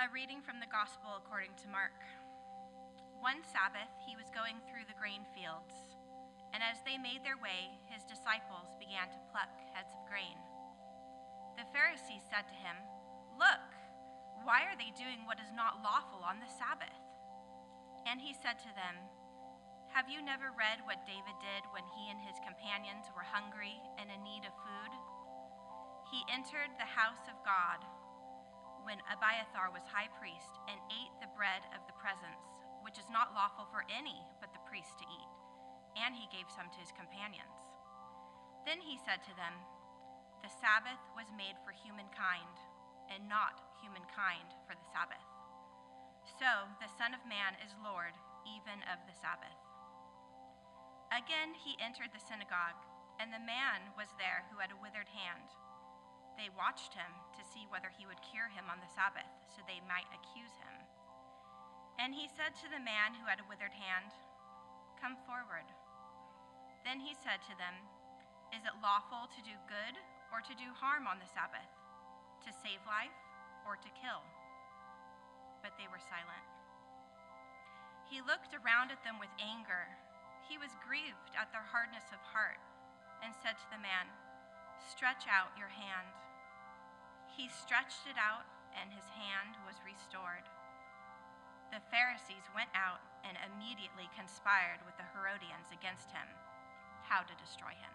A reading from the Gospel according to Mark. One Sabbath, he was going through the grain fields, and as they made their way, his disciples began to pluck heads of grain. The Pharisees said to him, Look, why are they doing what is not lawful on the Sabbath? And he said to them, Have you never read what David did when he and his companions were hungry and in need of food? He entered the house of God when Abiathar was high priest and ate the bread of the presence, which is not lawful for any but the priest to eat, and he gave some to his companions. Then he said to them, The Sabbath was made for humankind, and not humankind for the Sabbath. So the Son of Man is Lord even of the Sabbath. Again he entered the synagogue, and the man was there who had a withered hand. They watched him to see whether he would cure him on the Sabbath, so they might accuse him. And he said to the man who had a withered hand, Come forward. Then he said to them, Is it lawful to do good or to do harm on the Sabbath, to save life or to kill? But they were silent. He looked around at them with anger. He was grieved at their hardness of heart and said to the man, Stretch out your hand. He stretched it out, and his hand was restored. The Pharisees went out and immediately conspired with the Herodians against him, how to destroy him.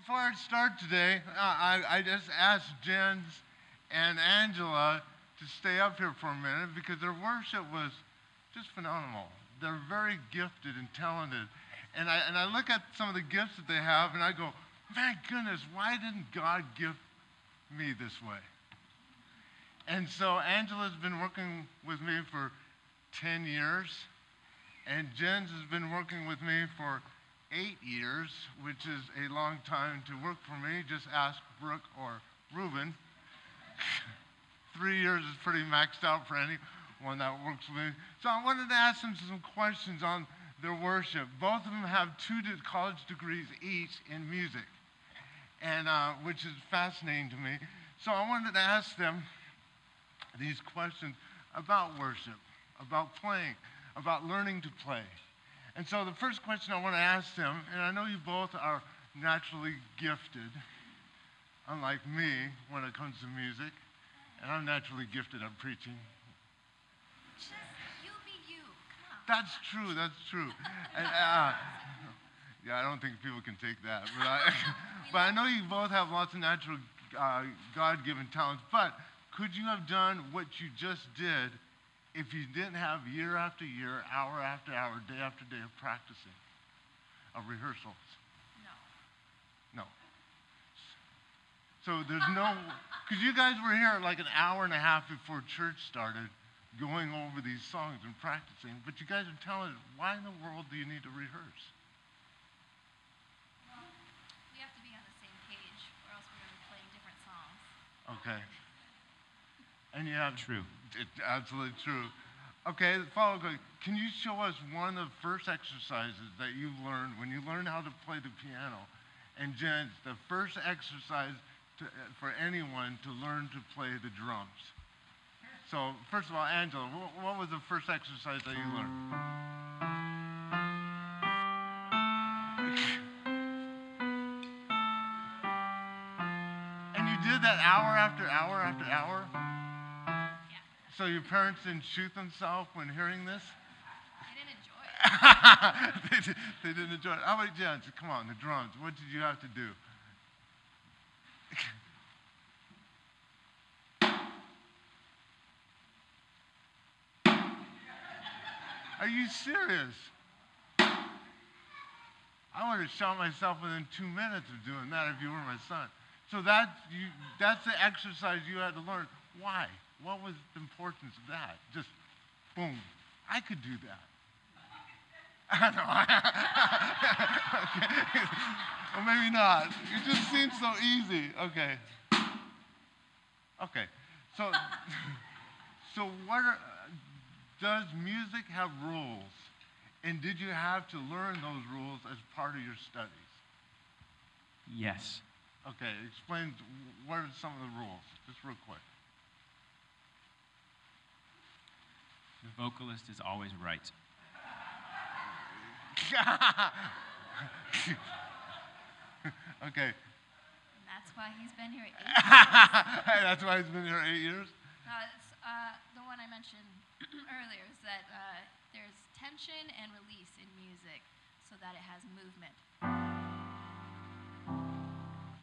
Before I start today, uh, I, I just asked Jens and Angela to stay up here for a minute because their worship was just phenomenal. They're very gifted and talented. And I, and I look at some of the gifts that they have and I go, my goodness, why didn't God give me this way? And so Angela's been working with me for 10 years, and Jens has been working with me for eight years, which is a long time to work for me. Just ask Brooke or Ruben. Three years is pretty maxed out for anyone that works with me. So I wanted to ask them some questions on their worship. Both of them have two college degrees each in music, and uh, which is fascinating to me. So I wanted to ask them these questions about worship, about playing, about learning to play. And so the first question I want to ask them, and I know you both are naturally gifted, unlike me when it comes to music, and I'm naturally gifted at preaching. That's true. That's true. And, uh, yeah, I don't think people can take that. But I, but I know you both have lots of natural uh, God given talents. But could you have done what you just did if you didn't have year after year, hour after hour, day after day of practicing, of rehearsals? No. No. So there's no, because you guys were here like an hour and a half before church started going over these songs and practicing, but you guys are telling us, why in the world do you need to rehearse? Well, we have to be on the same page, or else we're going to be playing different songs. Okay. And you have True. It, absolutely true. Okay, follow. up. Can you show us one of the first exercises that you learned when you learned how to play the piano? And Jen, the first exercise to, for anyone to learn to play the drums. So, first of all, Angela, what, what was the first exercise that you learned? and you did that hour after hour after hour? Yeah. So your parents didn't shoot themselves when hearing this? I didn't enjoy it. they, did, they didn't enjoy it. How about Jen? Come on, the drums. What did you have to do? Are you serious? I would have shot myself within two minutes of doing that if you were my son. So that you, that's the exercise you had to learn. Why? What was the importance of that? Just boom. I could do that. I know. okay. Well, maybe not. It just seems so easy. Okay. Okay. So, so what are, does music have rules? And did you have to learn those rules as part of your studies? Yes. Okay, explain what are some of the rules, just real quick. The vocalist is always right. okay, And that's why he's been here eight that's why he's been here eight years. Uh, it's, uh, the one I mentioned earlier is that uh, there's tension and release in music so that it has movement.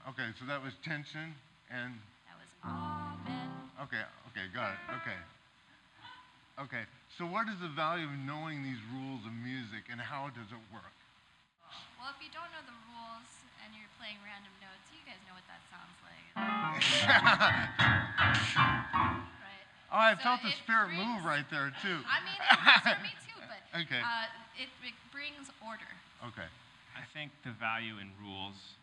Okay, so that was tension and That was amen. okay, okay, got it. Okay. Okay. So what is the value of knowing these rules of music and how does it work? Well, if you don't know the rules and you're playing random notes, you guys know what that sounds like? Oh, I So felt the it spirit move right there too. I mean, it for me too, but Okay. uh, it, it brings order. Okay. I think the value in rules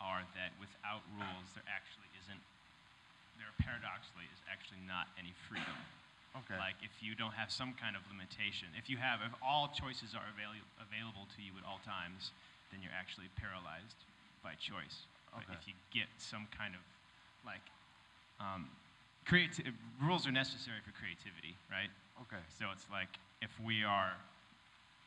are that without rules, there actually isn't, there paradoxically is actually not any freedom. Okay. Like if you don't have some kind of limitation, if you have, if all choices are avail- available to you at all times, then you're actually paralyzed by choice. But Okay. if you get some kind of like, um, creati- rules are necessary for creativity, right? Okay. So it's like if we are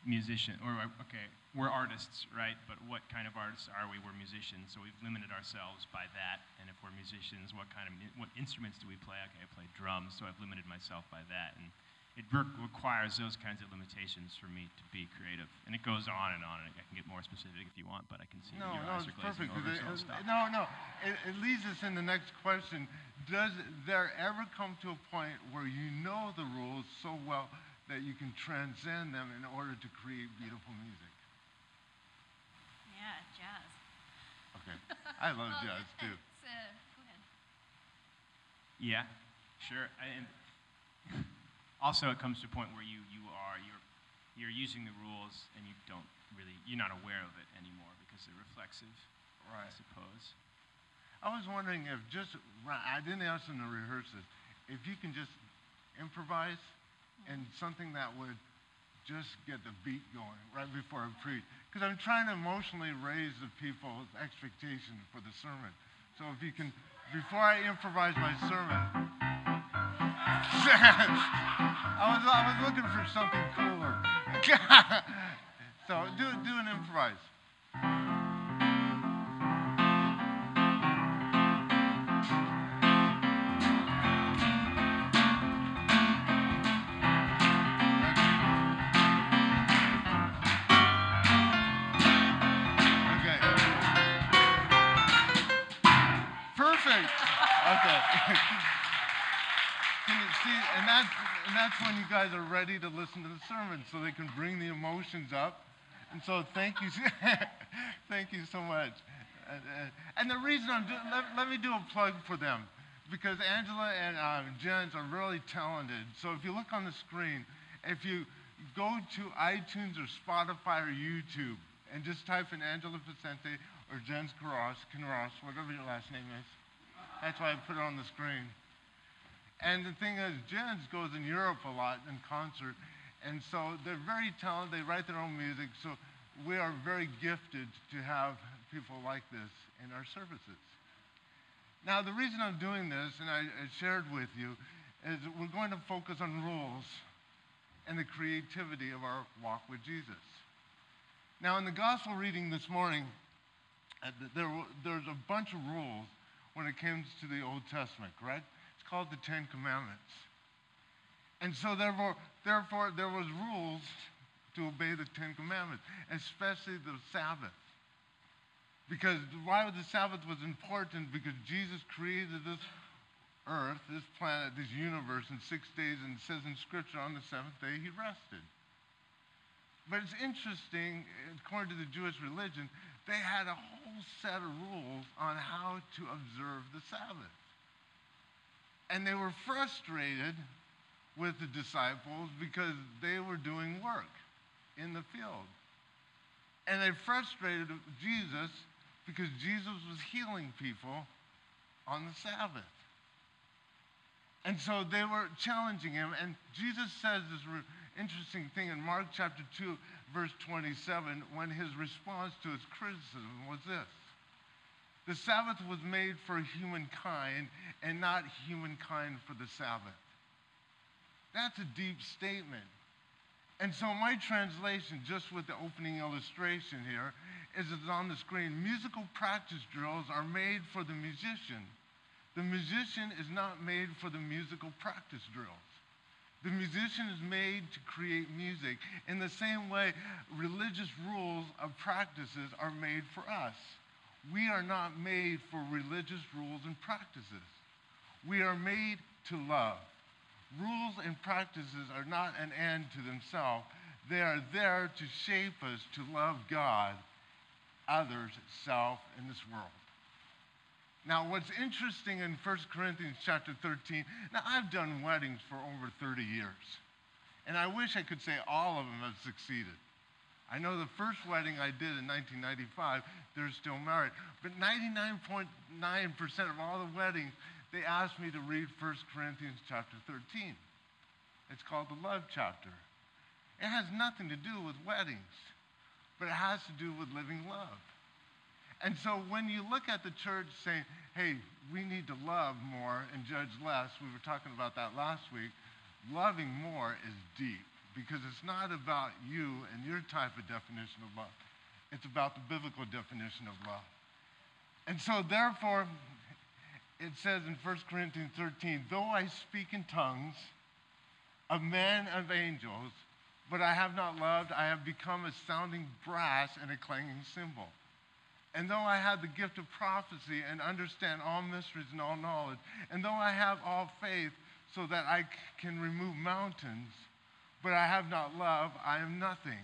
musician or okay, we're artists, right? But what kind of artists are we? We're musicians, so we've limited ourselves by that. And if we're musicians, what kind of what instruments do we play? Okay, I play drums, so I've limited myself by that. And it re- requires those kinds of limitations for me to be creative. And it goes on and on. And I can get more specific if you want, but I can see No, your no, eyes it's are glazing perfect. over, it- so it- no, no. It, it leads us in the next question. Does there ever come to a point where you know the rules so well that you can transcend them in order to create beautiful music? Yeah, jazz. Okay. I love Well, jazz too. Uh, go ahead. Yeah, sure. And also, it comes to a point where you, you are you're you're using the rules and you don't really you're not aware of it anymore because they're reflexive, I suppose. I was wondering if just, I didn't ask them to rehearse this, if you can just improvise and something that would just get the beat going right before I preach. Because I'm trying to emotionally raise the people's expectation for the sermon. So if you can, before I improvise my sermon, I was, I was looking for something cooler. so do, do an improvise. That's when you guys are ready to listen to the sermon, so they can bring the emotions up. And so, thank you, thank you so much. And, and the reason I'm doing, let, let me do a plug for them, because Angela and um, Jens are really talented. So if you look on the screen, if you go to iTunes or Spotify or YouTube and just type in Angela Vicente or Jens Carras, whatever your last name is, that's why I put it on the screen. And the thing is, Jens goes in Europe a lot in concert, and so they're very talented. They write their own music, so we are very gifted to have people like this in our services. Now, the reason I'm doing this, and I, I shared with you, is we're going to focus on rules and the creativity of our walk with Jesus. Now, in the gospel reading this morning, uh, there, there's a bunch of rules when it comes to the Old Testament, correct? Called the Ten Commandments. And so therefore, therefore there was rules to obey the Ten Commandments, especially the Sabbath. Because why the Sabbath was important? Because Jesus created this earth, this planet, this universe in six days, and it says in Scripture on the seventh day he rested. But it's interesting, according to the Jewish religion, they had a whole set of rules on how to observe the Sabbath. And they were frustrated with the disciples because they were doing work in the field. And they frustrated Jesus because Jesus was healing people on the Sabbath. And so they were challenging him. And Jesus says this re- interesting thing in Mark chapter 2, verse 27, when his response to his criticism was this The Sabbath was made for humankind and not humankind for the Sabbath. That's a deep statement. And so my translation, just with the opening illustration here, is it's on the screen. Musical practice drills are made for the musician. The musician is not made for the musical practice drills. The musician is made to create music. In the same way, religious rules of practices are made for us. We are not made for religious rules and practices. We are made to love. Rules and practices are not an end to themselves. They are there to shape us to love God, others, self, and this world. Now, what's interesting in 1 Corinthians chapter 13, now I've done weddings for over 30 years, and I wish I could say all of them have succeeded. I know the first wedding I did in 1995, they're still married, but 99.9% of all the weddings, they asked me to read 1 Corinthians chapter 13. It's called the love chapter. It has nothing to do with weddings, but it has to do with living love. And so when you look at the church saying, hey, we need to love more and judge less, we were talking about that last week, loving more is deep because it's not about you and your type of definition of love. It's about the biblical definition of love. And so therefore, it says in 1 Corinthians 13, though I speak in tongues of men of angels, but I have not loved, I have become a sounding brass and a clanging cymbal. And though I have the gift of prophecy and understand all mysteries and all knowledge, and though I have all faith so that I can remove mountains, but I have not love, I am nothing.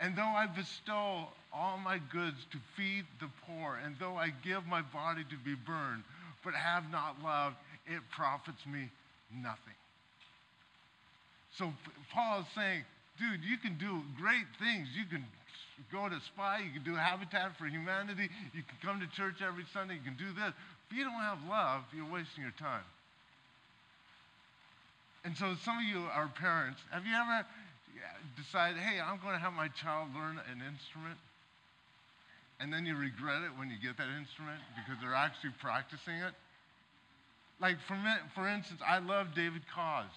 And though I bestow all my goods to feed the poor, and though I give my body to be burned, but have not love, it profits me nothing. So Paul is saying, dude, you can do great things. You can go to SPY, you can do Habitat for Humanity, you can come to church every Sunday, you can do this. If you don't have love, you're wasting your time. And so some of you are parents. Have you ever decided, hey, I'm going to have my child learn an instrument? And then you regret it when you get that instrument because they're actually practicing it? Like, for, me, for instance, I love David Koz,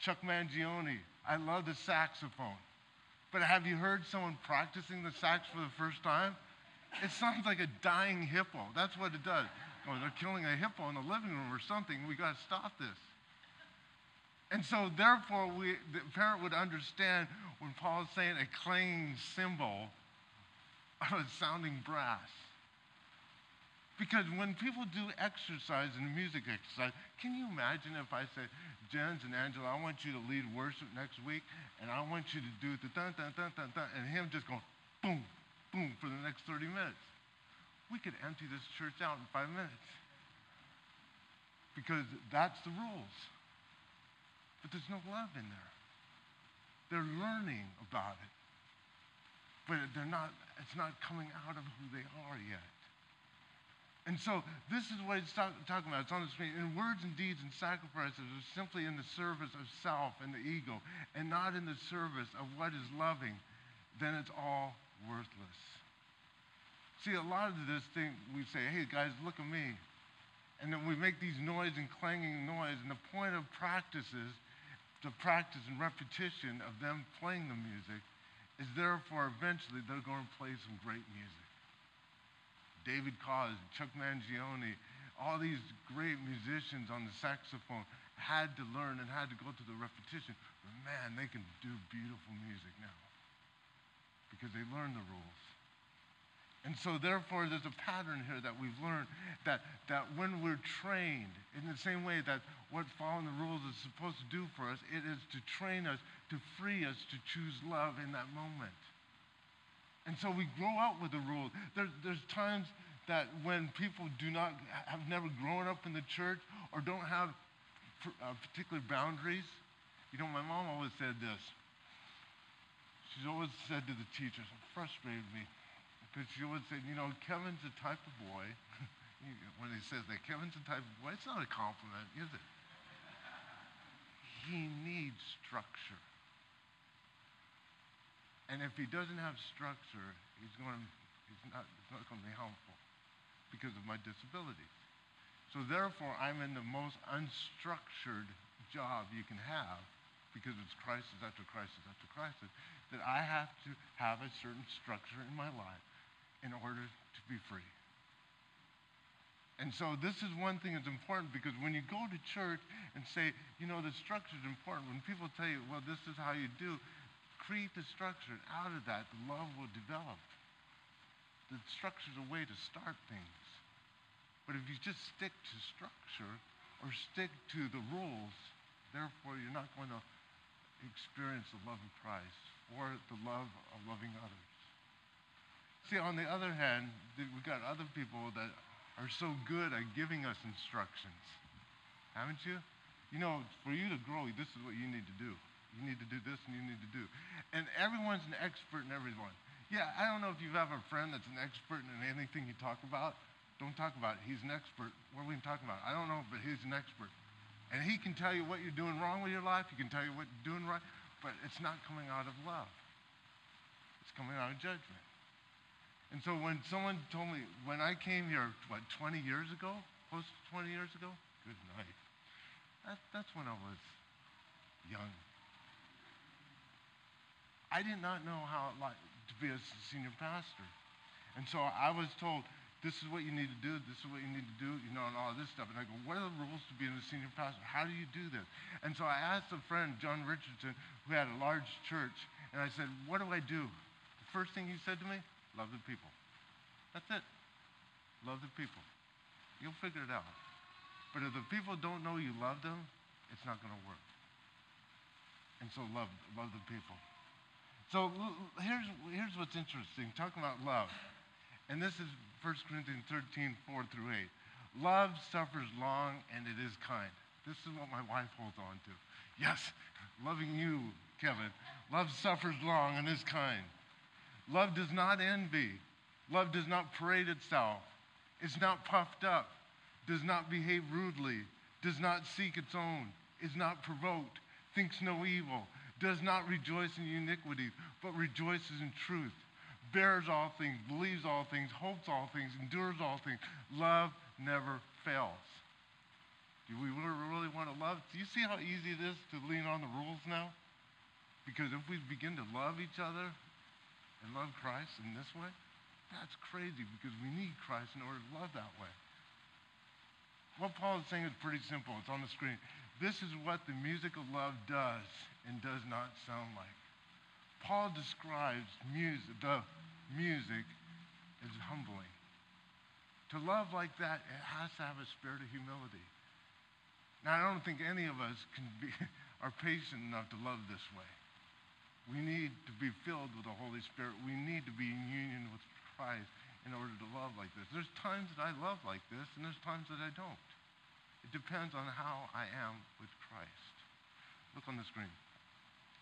Chuck Mangione. I love the saxophone. But have you heard someone practicing the sax for the first time? It sounds like a dying hippo. That's what it does. Oh, they're killing a hippo in the living room or something. We got to stop this. And so, therefore, we, the parent would understand when Paul is saying a clanging cymbal a sounding brass. Because when people do exercise and music exercise, can you imagine if I said, Jens and Angela, I want you to lead worship next week, and I want you to do the dun dun dun dun dun, and him just going boom, boom for the next 30 minutes. We could empty this church out in five minutes. Because that's the rules. But there's no love in there. They're learning about it. But they're not, it's not coming out of who they are yet. And so this is what it's talk, talking about. It's on the screen. In words and deeds and sacrifices are simply in the service of self and the ego, and not in the service of what is loving, then it's all worthless. See, a lot of this thing we say, hey guys, look at me. And then we make these noise and clanging noise, and the point of practices the practice and repetition of them playing the music is therefore eventually they're going to play some great music. David Koz, Chuck Mangione, all these great musicians on the saxophone had to learn and had to go through the repetition. But man, they can do beautiful music now because they learned the rules. And so, therefore, there's a pattern here that we've learned that, that when we're trained, in the same way that what following the rules is supposed to do for us, it is to train us, to free us to choose love in that moment. And so we grow up with the rules. There, there's times that when people do not have never grown up in the church or don't have uh, particular boundaries. You know, my mom always said this. She's always said to the teachers, it frustrated me because she would say, you know, Kevin's the type of boy. when he says that Kevin's the type of boy, it's not a compliment, is it? He needs structure. And if he doesn't have structure, he's going to, he's not, it's not going to be helpful. because of my disabilities. So therefore, I'm in the most unstructured job you can have because it's crisis after crisis after crisis that I have to have a certain structure in my life in order to be free. And so this is one thing that's important because when you go to church and say, you know, the structure is important, when people tell you, well, this is how you do, create the structure. And out of that, the love will develop. The structure is a way to start things. But if you just stick to structure or stick to the rules, therefore you're not going to experience the love of Christ or the love of loving others. See, on the other hand, we've got other people that are so good at giving us instructions. Haven't you? You know, for you to grow, this is what you need to do. You need to do this and you need to do. And everyone's an expert in everyone. Yeah, I don't know if you have a friend that's an expert in anything you talk about. Don't talk about it. He's an expert. What are we talking about? I don't know, but he's an expert. And he can tell you what you're doing wrong with your life. He can tell you what you're doing right, but it's not coming out of love. It's coming out of judgment. And so when someone told me, when I came here, what, 20 years ago? Close to 20 years ago? Good night. That, that's when I was young. I did not know how it like to be a senior pastor. And so I was told, this is what you need to do, this is what you need to do, you know, and all this stuff. And I go, what are the rules to being a senior pastor? How do you do this? And so I asked a friend, John Richardson, who had a large church, and I said, what do I do? The first thing he said to me, Love the people. That's it. Love the people. You'll figure it out. But if the people don't know you love them, it's not going to work. And so love, love the people. So here's, here's what's interesting, talking about love. And this is 1 Corinthians 13, 4 through 8. Love suffers long and it is kind. This is what my wife holds on to. Yes, loving you, Kevin. Love suffers long and is kind. Love does not envy. Love does not parade itself. It's not puffed up, does not behave rudely, does not seek its own, is not provoked, thinks no evil, does not rejoice in iniquity, but rejoices in truth, bears all things, believes all things, hopes all things, endures all things. Love never fails. Do we really want to love? Do you see how easy it is to lean on the rules now? Because if we begin to love each other, and love Christ in this way, that's crazy because we need Christ in order to love that way. What Paul is saying is pretty simple. It's on the screen. This is what the music of love does and does not sound like. Paul describes music, the music as humbling. To love like that, it has to have a spirit of humility. Now, I don't think any of us can be, are patient enough to love this way. We need to be filled with the Holy Spirit. We need to be in union with Christ in order to love like this. There's times that I love like this, and there's times that I don't. It depends on how I am with Christ. Look on the screen.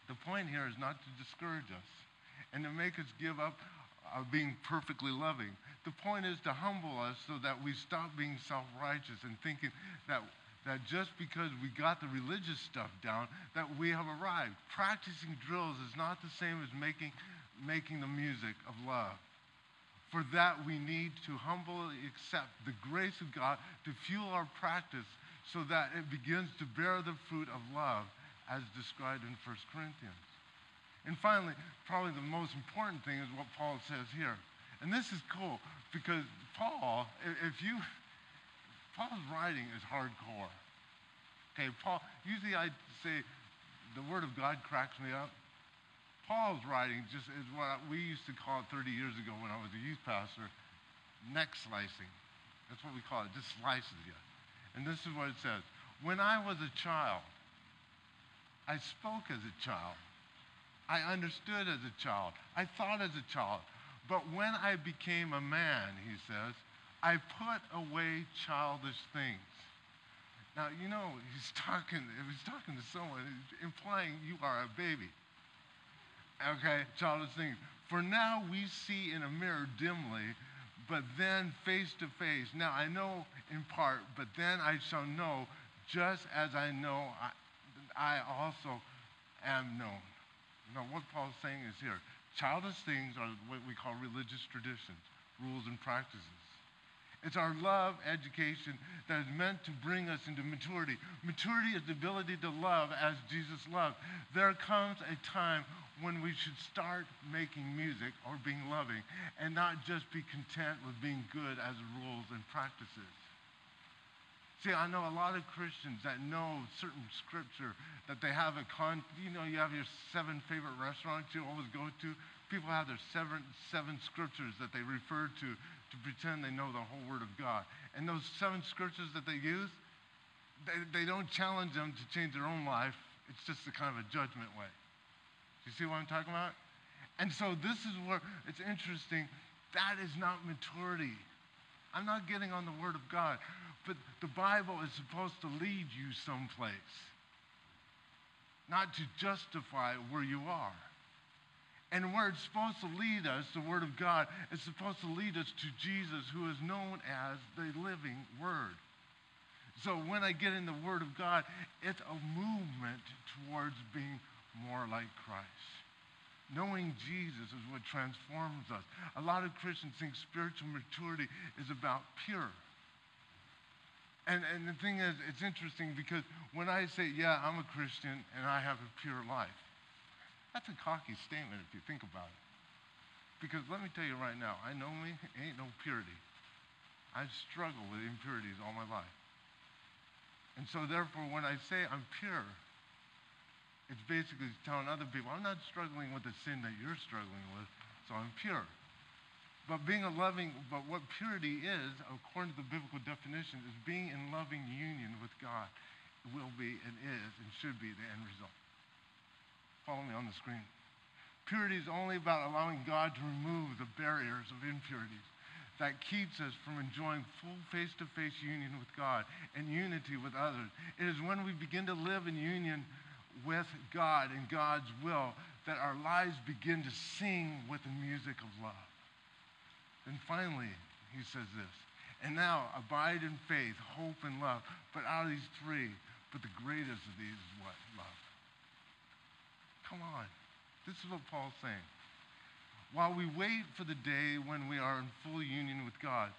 The point here is not to discourage us and to make us give up uh, being perfectly loving. The point is to humble us so that we stop being self righteous and thinking that that just because we got the religious stuff down, that we have arrived. Practicing drills is not the same as making, making the music of love. For that, we need to humbly accept the grace of God to fuel our practice so that it begins to bear the fruit of love as described in 1 Corinthians. And finally, probably the most important thing is what Paul says here. And this is cool because Paul, if you, Paul's writing is hardcore. Okay, Paul, usually I say the Word of God cracks me up. Paul's writing just is what we used to call it 30 years ago when I was a youth pastor, neck slicing. That's what we call it, just slices you. And this is what it says. When I was a child, I spoke as a child. I understood as a child. I thought as a child. But when I became a man, he says, I put away childish things. Now, you know, he's talking, he's talking to someone, implying you are a baby. Okay, childish things. For now we see in a mirror dimly, but then face to face. Now I know in part, but then I shall know just as I know I, I also am known. Now, what Paul's saying is here childish things are what we call religious traditions, rules, and practices. It's our love education that is meant to bring us into maturity. Maturity is the ability to love as Jesus loved. There comes a time when we should start making music or being loving and not just be content with being good as rules and practices. See, I know a lot of Christians that know certain scripture that they have a con. You know, you have your seven favorite restaurants you always go to. People have their seven seven scriptures that they refer to to pretend they know the whole Word of God. And those seven scriptures that they use, they, they don't challenge them to change their own life. It's just a kind of a judgment way. Do you see what I'm talking about? And so this is where it's interesting. That is not maturity. I'm not getting on the Word of God, but the Bible is supposed to lead you someplace, not to justify where you are. And where it's supposed to lead us, the Word of God, is supposed to lead us to Jesus, who is known as the living Word. So when I get in the Word of God, it's a movement towards being more like Christ. Knowing Jesus is what transforms us. A lot of Christians think spiritual maturity is about pure. And, and the thing is, it's interesting because when I say, yeah, I'm a Christian and I have a pure life, that's a cocky statement if you think about it. Because let me tell you right now, I know me, ain't no purity. I've struggled with impurities all my life. And so therefore, when I say I'm pure, it's basically telling other people, I'm not struggling with the sin that you're struggling with, so I'm pure. But being a loving, but what purity is, according to the biblical definition, is being in loving union with God. Will be and is and should be the end result. Follow me on the screen. Purity is only about allowing God to remove the barriers of impurities that keeps us from enjoying full face to face union with God and unity with others. It is when we begin to live in union with God and God's will that our lives begin to sing with the music of love. And finally, he says this, and now abide in faith, hope, and love. But out of these three, but the greatest of these is what? Love. Come on. This is what Paul's saying. While we wait for the day when we are in full union with God,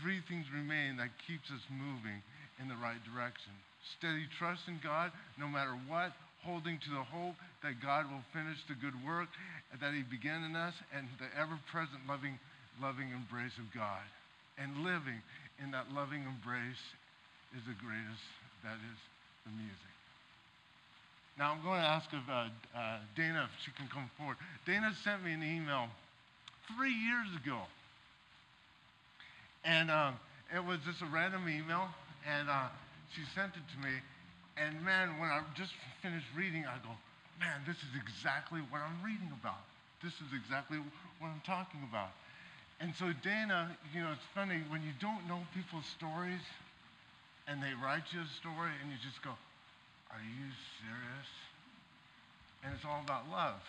three things remain that keeps us moving in the right direction. Steady trust in God, no matter what, holding to the hope that God will finish the good work that he began in us and the ever-present loving, loving embrace of God. And living in that loving embrace is the greatest, that is the music. Now I'm going to ask if uh, uh, Dana if she can come forward. Dana sent me an email three years ago. And um, it was just a random email, and uh, she sent it to me. And man, when I just finished reading, I go, man, this is exactly what I'm reading about. This is exactly what I'm talking about. And so, Dana, you know, it's funny when you don't know people's stories and they write you a story and you just go, are you serious? And it's all about love.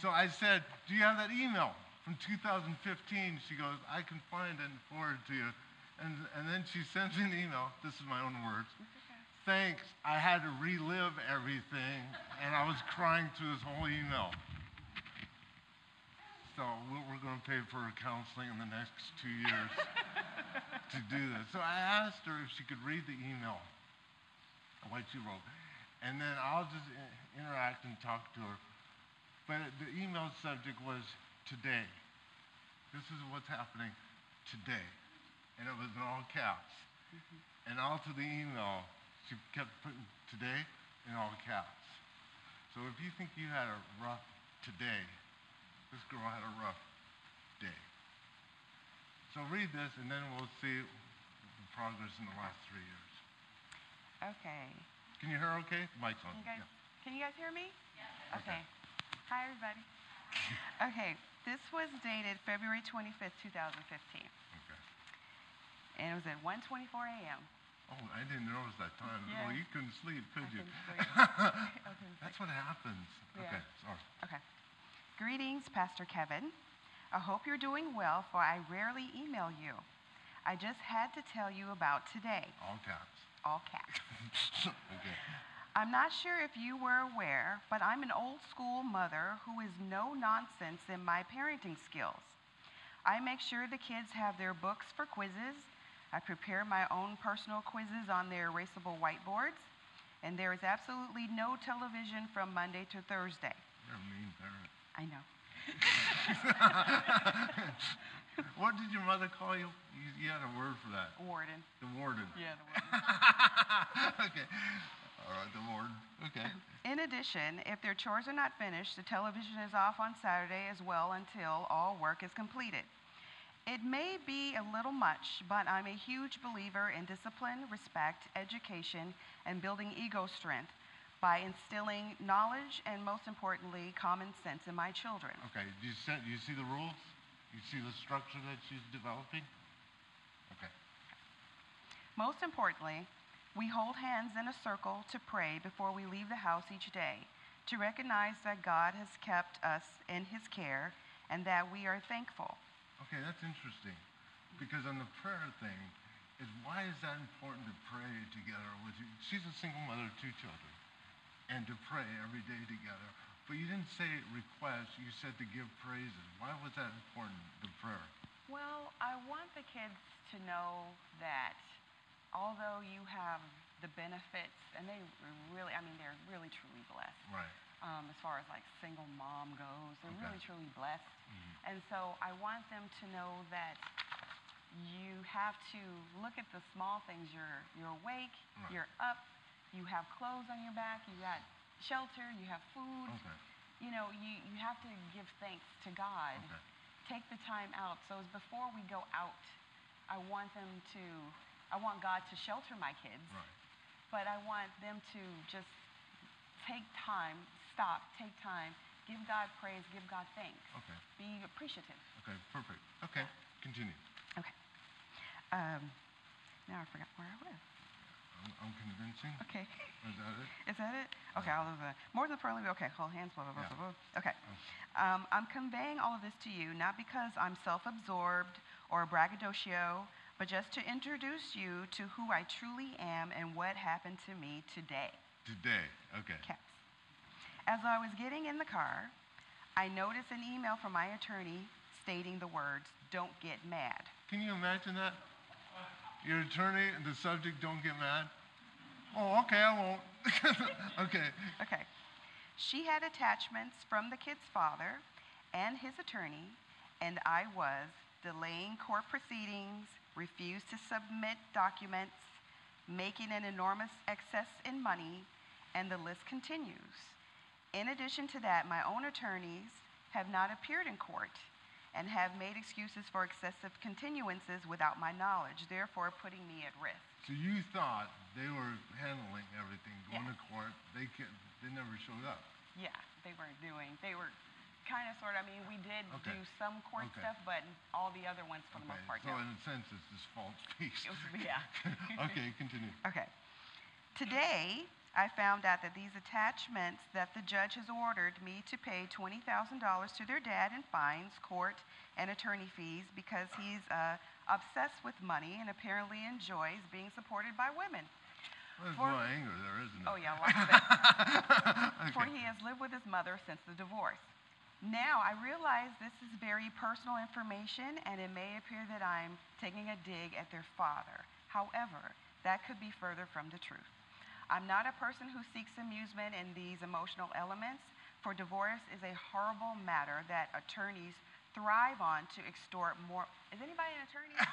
So I said, Do you have that email from 2015? She goes, I can find it and forward to you. And, and then she sends me an email. This is my own words. Thanks. I had to relive everything, and I was crying through this whole email. So we're, we're going to pay for her counseling in the next two years to do this. So I asked her if she could read the email, what she wrote. And then I'll just i- interact and talk to her. But the email subject was today. This is what's happening today. And it was in all caps. Mm-hmm. And all to the email, she kept putting today in all caps. So if you think you had a rough today, this girl had a rough day. So read this, and then we'll see the progress in the last three years. Okay. Can you hear okay? Mic's on. Can you guys, Yeah. can you guys hear me? Okay. Hi, everybody. okay. This was dated February 25th, 2015. Okay. And it was at 1.24 a.m. Oh, I didn't notice that time. Yeah. Well, you couldn't sleep, could I you? couldn't sleep. That's what happens. Yeah. Okay, sorry. Okay. Greetings, Pastor Kevin. I hope you're doing well, for I rarely email you. I just had to tell you about today, All caps. All caps. okay. I'm not sure if you were aware, but I'm an old school mother who is no nonsense in my parenting skills. I make sure the kids have their books for quizzes, I prepare my own personal quizzes on their erasable whiteboards. And there is absolutely no television from Monday to Thursday. You're a mean parent. I know. What did your mother call you? You, you had a word for that. Warden. The warden. Yeah, the warden. okay. All right, the warden. Okay. In addition, if their chores are not finished, the television is off on Saturday as well until all work is completed. It may be a little much, but I'm a huge believer in discipline, respect, education, and building ego strength by instilling knowledge and, most importantly, common sense in my children. Okay. You, you see the rules? You see the structure that she's developing? Okay. Most importantly, we hold hands in a circle to pray before we leave the house each day, to recognize that God has kept us in His care and that we are thankful. Okay, that's interesting. Because on the prayer thing, is why is that important to pray together with you? She's a single mother of two children. And to pray every day together. But you didn't say request, you said to give praises. Why was that important, the prayer? Well, I want the kids to know that although you have the benefits, and they really, I mean, they're really truly blessed. Right. Um, as far as like single mom goes, they're Okay. really truly blessed. And so I want them to know that you have to look at the small things. You're you're awake, Right. you're up, you have clothes on your back, you got shelter, you have food. Okay. You know, you, you have to give thanks to God. Okay. Take the time out. So as before we go out, I want them to, I want God to shelter my kids, Right. but I want them to just take time, stop, take time, give God praise, give God thanks, Okay. be appreciative. Okay. Perfect. Okay. Continue. Okay. Um, now I forgot where I was. I'm, I'm. Okay. Is that it? Is that it? Okay, all of the more than thoroughly. Okay, hold hands. Blah blah blah Yeah. blah. blah. Okay. Um, I'm conveying all of this to you not because I'm self-absorbed or braggadocio, but just to introduce you to who I truly am and what happened to me today. Today. Okay. Caps. As I was getting in the car, I noticed an email from my attorney stating the words, "Don't get mad." Can you imagine that? Your attorney and the subject don't get mad? Oh, okay, I won't. okay. Okay. She had attachments from the kid's father and his attorney, and I was delaying court proceedings, refused to submit documents, making an enormous excess in money, and the list continues. In addition to that, my own attorneys have not appeared in court and have made excuses for excessive continuances without my knowledge, therefore putting me at risk. So you thought they were handling everything, going to court. They can, they never showed up. Yeah, they weren't doing. They were kind of, sort of. I mean, we did Okay. do some court Okay. stuff, but all the other ones, for the most part, So no. in a sense, it's this false peace. It was- yeah. okay, continue. Okay. Today, I found out that these attachments that the judge has ordered me to pay $20,000 to their dad in fines, court, and attorney fees because he's uh, obsessed with money and apparently enjoys being supported by women. Well, there's For- anger there, isn't there? Oh, yeah, lots of it. For he has lived with his mother since the divorce. Now, I realize this is very personal information, and it may appear that I'm taking a dig at their father. However, that could be further from the truth. I'm not a person who seeks amusement in these emotional elements, for divorce is a horrible matter that attorneys thrive on to extort more. Is anybody an attorney?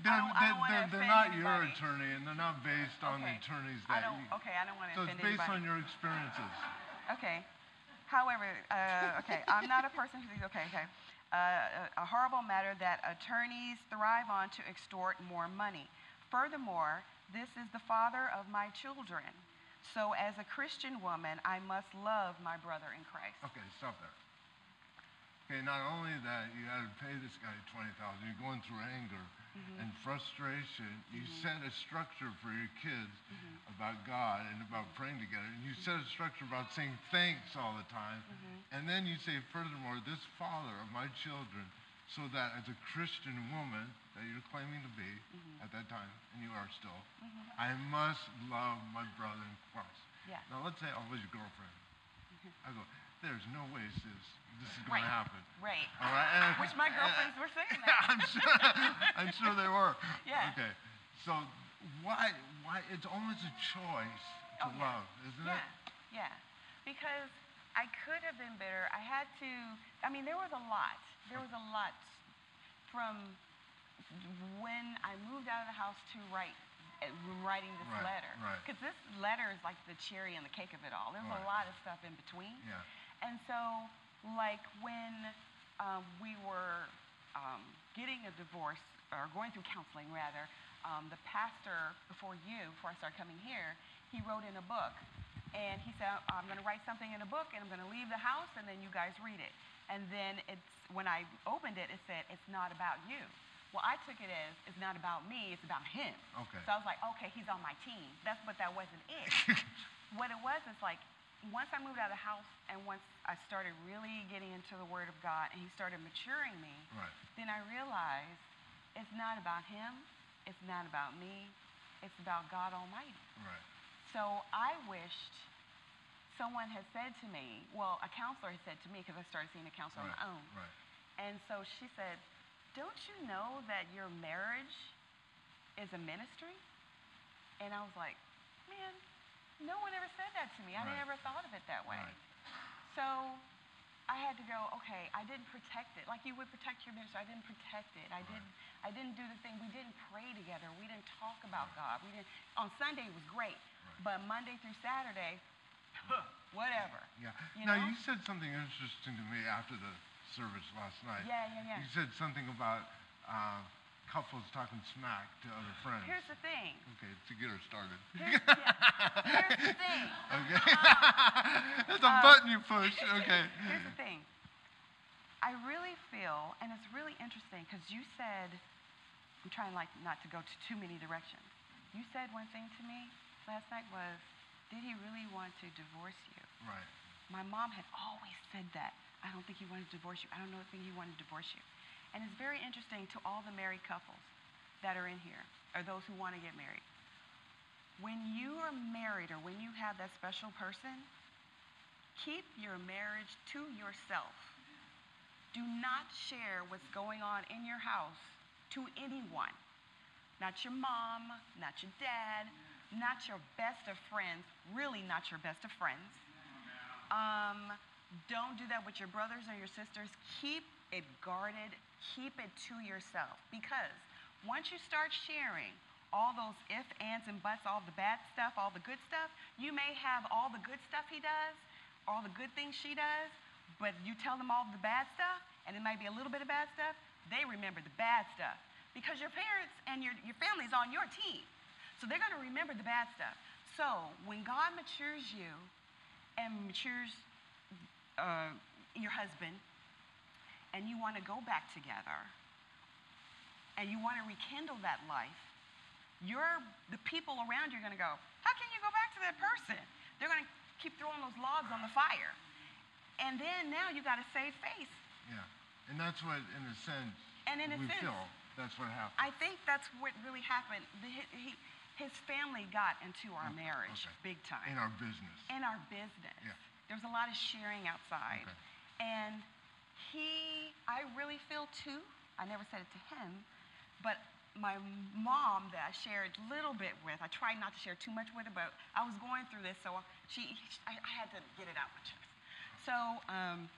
They're, I they're, they're, not your attorney, and they're not based on the Okay. attorneys I that don't, you. okay, I don't want to So it's offend based anybody. on your experiences. Okay. However, uh, okay, I'm not a person who thinks, okay, okay. A, horrible matter that attorneys thrive on to extort more money. Furthermore, this is the father of my children. So, as a Christian woman, I must love my brother in Christ. Okay, stop there. Okay, not only that, you had to pay this guy twenty thousand. You're going through anger. And frustration. You set a structure for your kids Mm-hmm. about God and about praying together. And you set a structure about saying thanks all the time. Mm-hmm. And then you say, furthermore, this father of my children, so that as a Christian woman that you're claiming to be Mm-hmm. at that time, and you are still, I must love my brother in Christ. Yes. Now let's say I was your girlfriend. Mm-hmm. I go, there's no way sis, this is going Right. to happen. Right. All right. and- Which my girlfriends were saying that. I'm sure. I'm sure they were. Yeah. Okay. So why? Why? It's almost a choice to Oh, yeah. love, isn't yeah, it? Yeah, because I could have been bitter. I had to. I mean, there was a lot. There was a lot from when I moved out of the house to write, writing this Right, letter. right. Because this letter is like the cherry on the cake of it all. There's Right. a lot of stuff in between. Yeah. And so, like when um, we were um, getting a divorce, or going through counseling rather, um, the pastor before you, before I started coming here, he wrote in a book. And he said, I'm going to write something in a book and I'm going to leave the house and then you guys read it. And then it's, when I opened it, it said, it's not about you. Well, I took it as, it's not about me, it's about him. Okay. So I was like, okay, he's on my team. That's, but that wasn't it what it was is like once I moved out of the house and once I started really getting into the Word of God and He started maturing me, Right. then I realized it's not about Him, it's not about me, it's about God Almighty. Right. So I wished someone had said to me, well, a counselor had said to me because I started seeing a counselor Right. on my own. Right. And so she said, Don't you know that your marriage is a ministry? And I was like, Man, no one ever said that to me. I Right. never thought of it that way. Right. So I had to go, okay, I didn't protect it. Like you would protect your ministry. I didn't protect it. I didn't I didn't do the thing. We didn't pray together. We didn't talk about God. We didn't on Sunday it was great. But Monday through Saturday, whatever. Yeah. You now know? you said something interesting to me after the service last night. Yeah, yeah, yeah. You said something about uh, couples talking smack to other friends. Here's the thing. okay, to get her started. Here's, yeah, here's the thing. Okay. Uh, That's a uh, button you push. Okay. Here's the thing. I really feel, and it's really interesting because you said, I'm trying like not to go to too many directions. You said one thing to me last night was, did he really want to divorce you? Right. My mom had always said that. I don't think he wanted to divorce you. I don't know think he wanted to divorce you. And it's very interesting to all the married couples that are in here, or those who want to get married. When you are married or when you have that special person, keep your marriage to yourself. Do not share what's going on in your house to anyone. Not your mom, not your dad, not your best of friends, really not your best of friends. Um, don't do that with your brothers or your sisters. Keep it guarded, keep it to yourself. Because once you start sharing all those if, ands, and buts, all the bad stuff, all the good stuff, you may have all the good stuff he does, all the good things she does, but you tell them all the bad stuff, and it might be a little bit of bad stuff, they remember the bad stuff. Because your parents and your, your family's on your team. So they're going to remember the bad stuff. So when God matures you and matures uh, your husband, and you want to go back together, and you want to rekindle that life, you're, the people around you are going to go, How can you go back to that person? They're going to keep throwing those logs on the fire. And then now you got to save face. Yeah. And that's what, in a sense, And in a we sense- feel. That's what happened. I think that's what really happened. The, he, his family got into our marriage okay. big time. in our business. in our business. Yeah. There was a lot of sharing outside. Okay. And he, I really feel too, I never said it to him, but my mom that I shared a little bit with, I tried not to share too much with her, but I was going through this, so she, I, I had to get it out my chest. So um,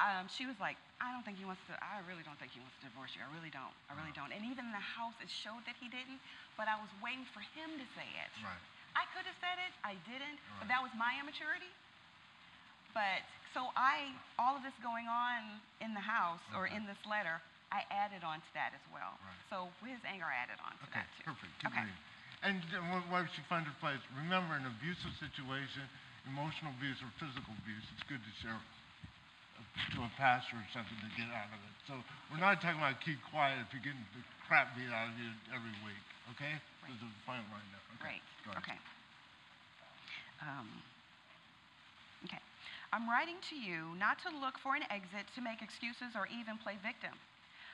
um, she was like, I don't think he wants to, I really don't think he wants to divorce you. I really don't. I really don't. And even in the house, it showed that he didn't, but I was waiting for him to say it. Right. I could have said it, I didn't, but that was my immaturity. But so I, all of this going on in the house or Okay. in this letter, I added on to that as well. Right. So his anger added on to Okay, that too. perfect. Keep okay. reading. And wh- why she find her place. Remember, an abusive situation, emotional abuse or physical abuse, it's good to share to a pastor or something to get out of it. So we're not talking about keep quiet if you're getting the crap beat out of you every week. Okay? Right. There's a fine line there. Okay. Ahead. Okay. Um, okay. I'm writing to you not to look for an exit to make excuses or even play victim.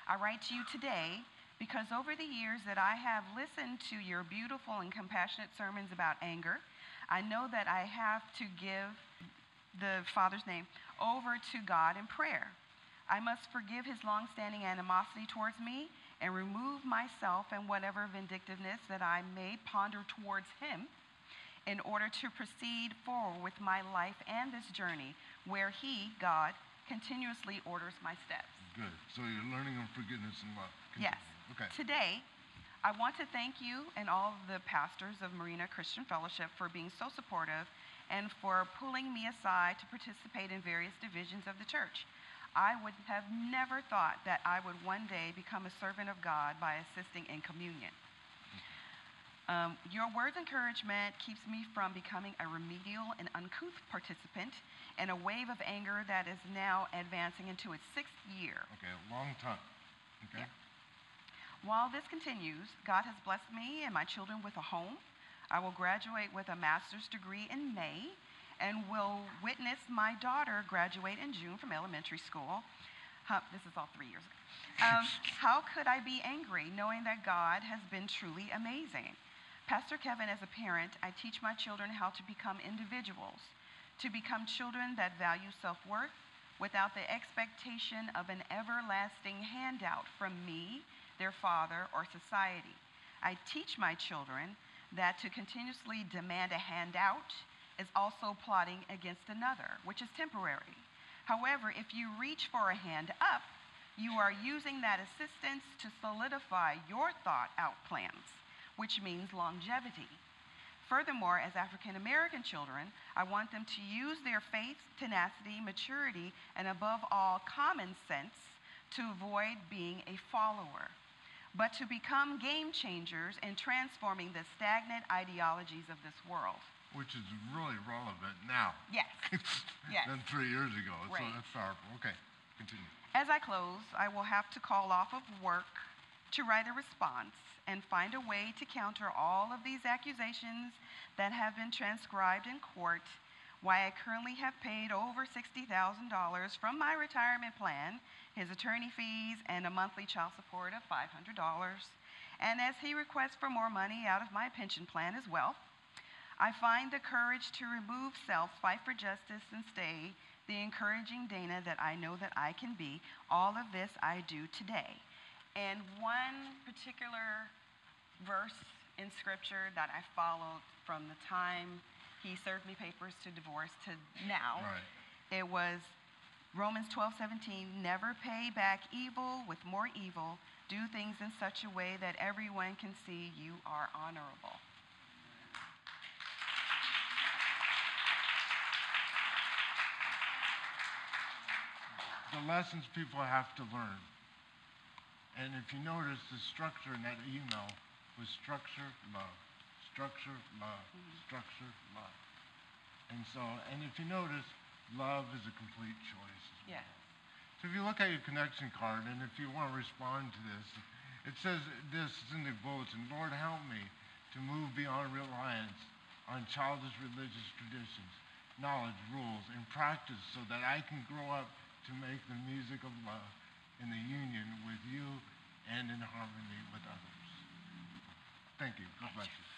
I write to you today because over the years that I have listened to your beautiful and compassionate sermons about anger, I know that I have to give the father's name, over to God in prayer. I must forgive his long-standing animosity towards me and remove myself and whatever vindictiveness that I may ponder towards him in order to proceed forward with my life and this journey where he, God, continuously orders my steps. Good. So you're learning on forgiveness and love. Yes. Okay. Today, I want to thank you and all of the pastors of Marina Christian Fellowship for being so supportive and for pulling me aside to participate in various divisions of the church. I would have never thought that I would one day become a servant of God by assisting in communion. Um, your words of encouragement keeps me from becoming a remedial and uncouth participant in a wave of anger that is now advancing into its sixth year. Okay. A long time. Okay. Yeah. While this continues, God has blessed me and my children with a home. I will graduate with a master's degree in May and will witness my daughter graduate in June from elementary school. Huh, this is all three years ago. Um, how could I be angry knowing that God has been truly amazing? Pastor Kevin, as a parent, I teach my children how to become individuals, to become children that value self worth without the expectation of an everlasting handout from me, their father, or society. I teach my children that to continuously demand a handout is also plotting against another, which is temporary. However, if you reach for a hand up, you are using that assistance to solidify your thought out plans, which means longevity. Furthermore, as African American children, I want them to use their faith, tenacity, maturity, and above all, common sense to avoid being a follower, but to become game changers in transforming the stagnant ideologies of this world. Which is really relevant now Yes. Yes. than three years ago. Right. So that's powerful. Okay. Continue. As I close, I will have to call off of work to write a response and find a way to counter all of these accusations that have been transcribed in court. Why I currently have paid over $60,000 from my retirement plan, his attorney fees, and a monthly child support of $500. And as he requests for more money out of my pension plan as well, I find the courage to remove self, fight for justice, and stay the encouraging Dana that I know that I can be. All of this I do today. And one particular verse in scripture that I followed from the time he served me papers to divorce to now, Right. it was Romans 12, 17, never pay back evil with more evil. Do things in such a way that everyone can see you are honorable. the lessons people have to learn. And if you notice, the structure in that email was structure, love, structure, love, structure, love. And so, and if you notice, love is a complete choice. as well. Yes. So if you look at your connection card, and if you want to respond to this, it says this is in the bulletin, Lord, help me to move beyond reliance on childish religious traditions, knowledge, rules, and practice so that I can grow up to make the music of love in the union with you and in harmony with others. Thank you. God bless you.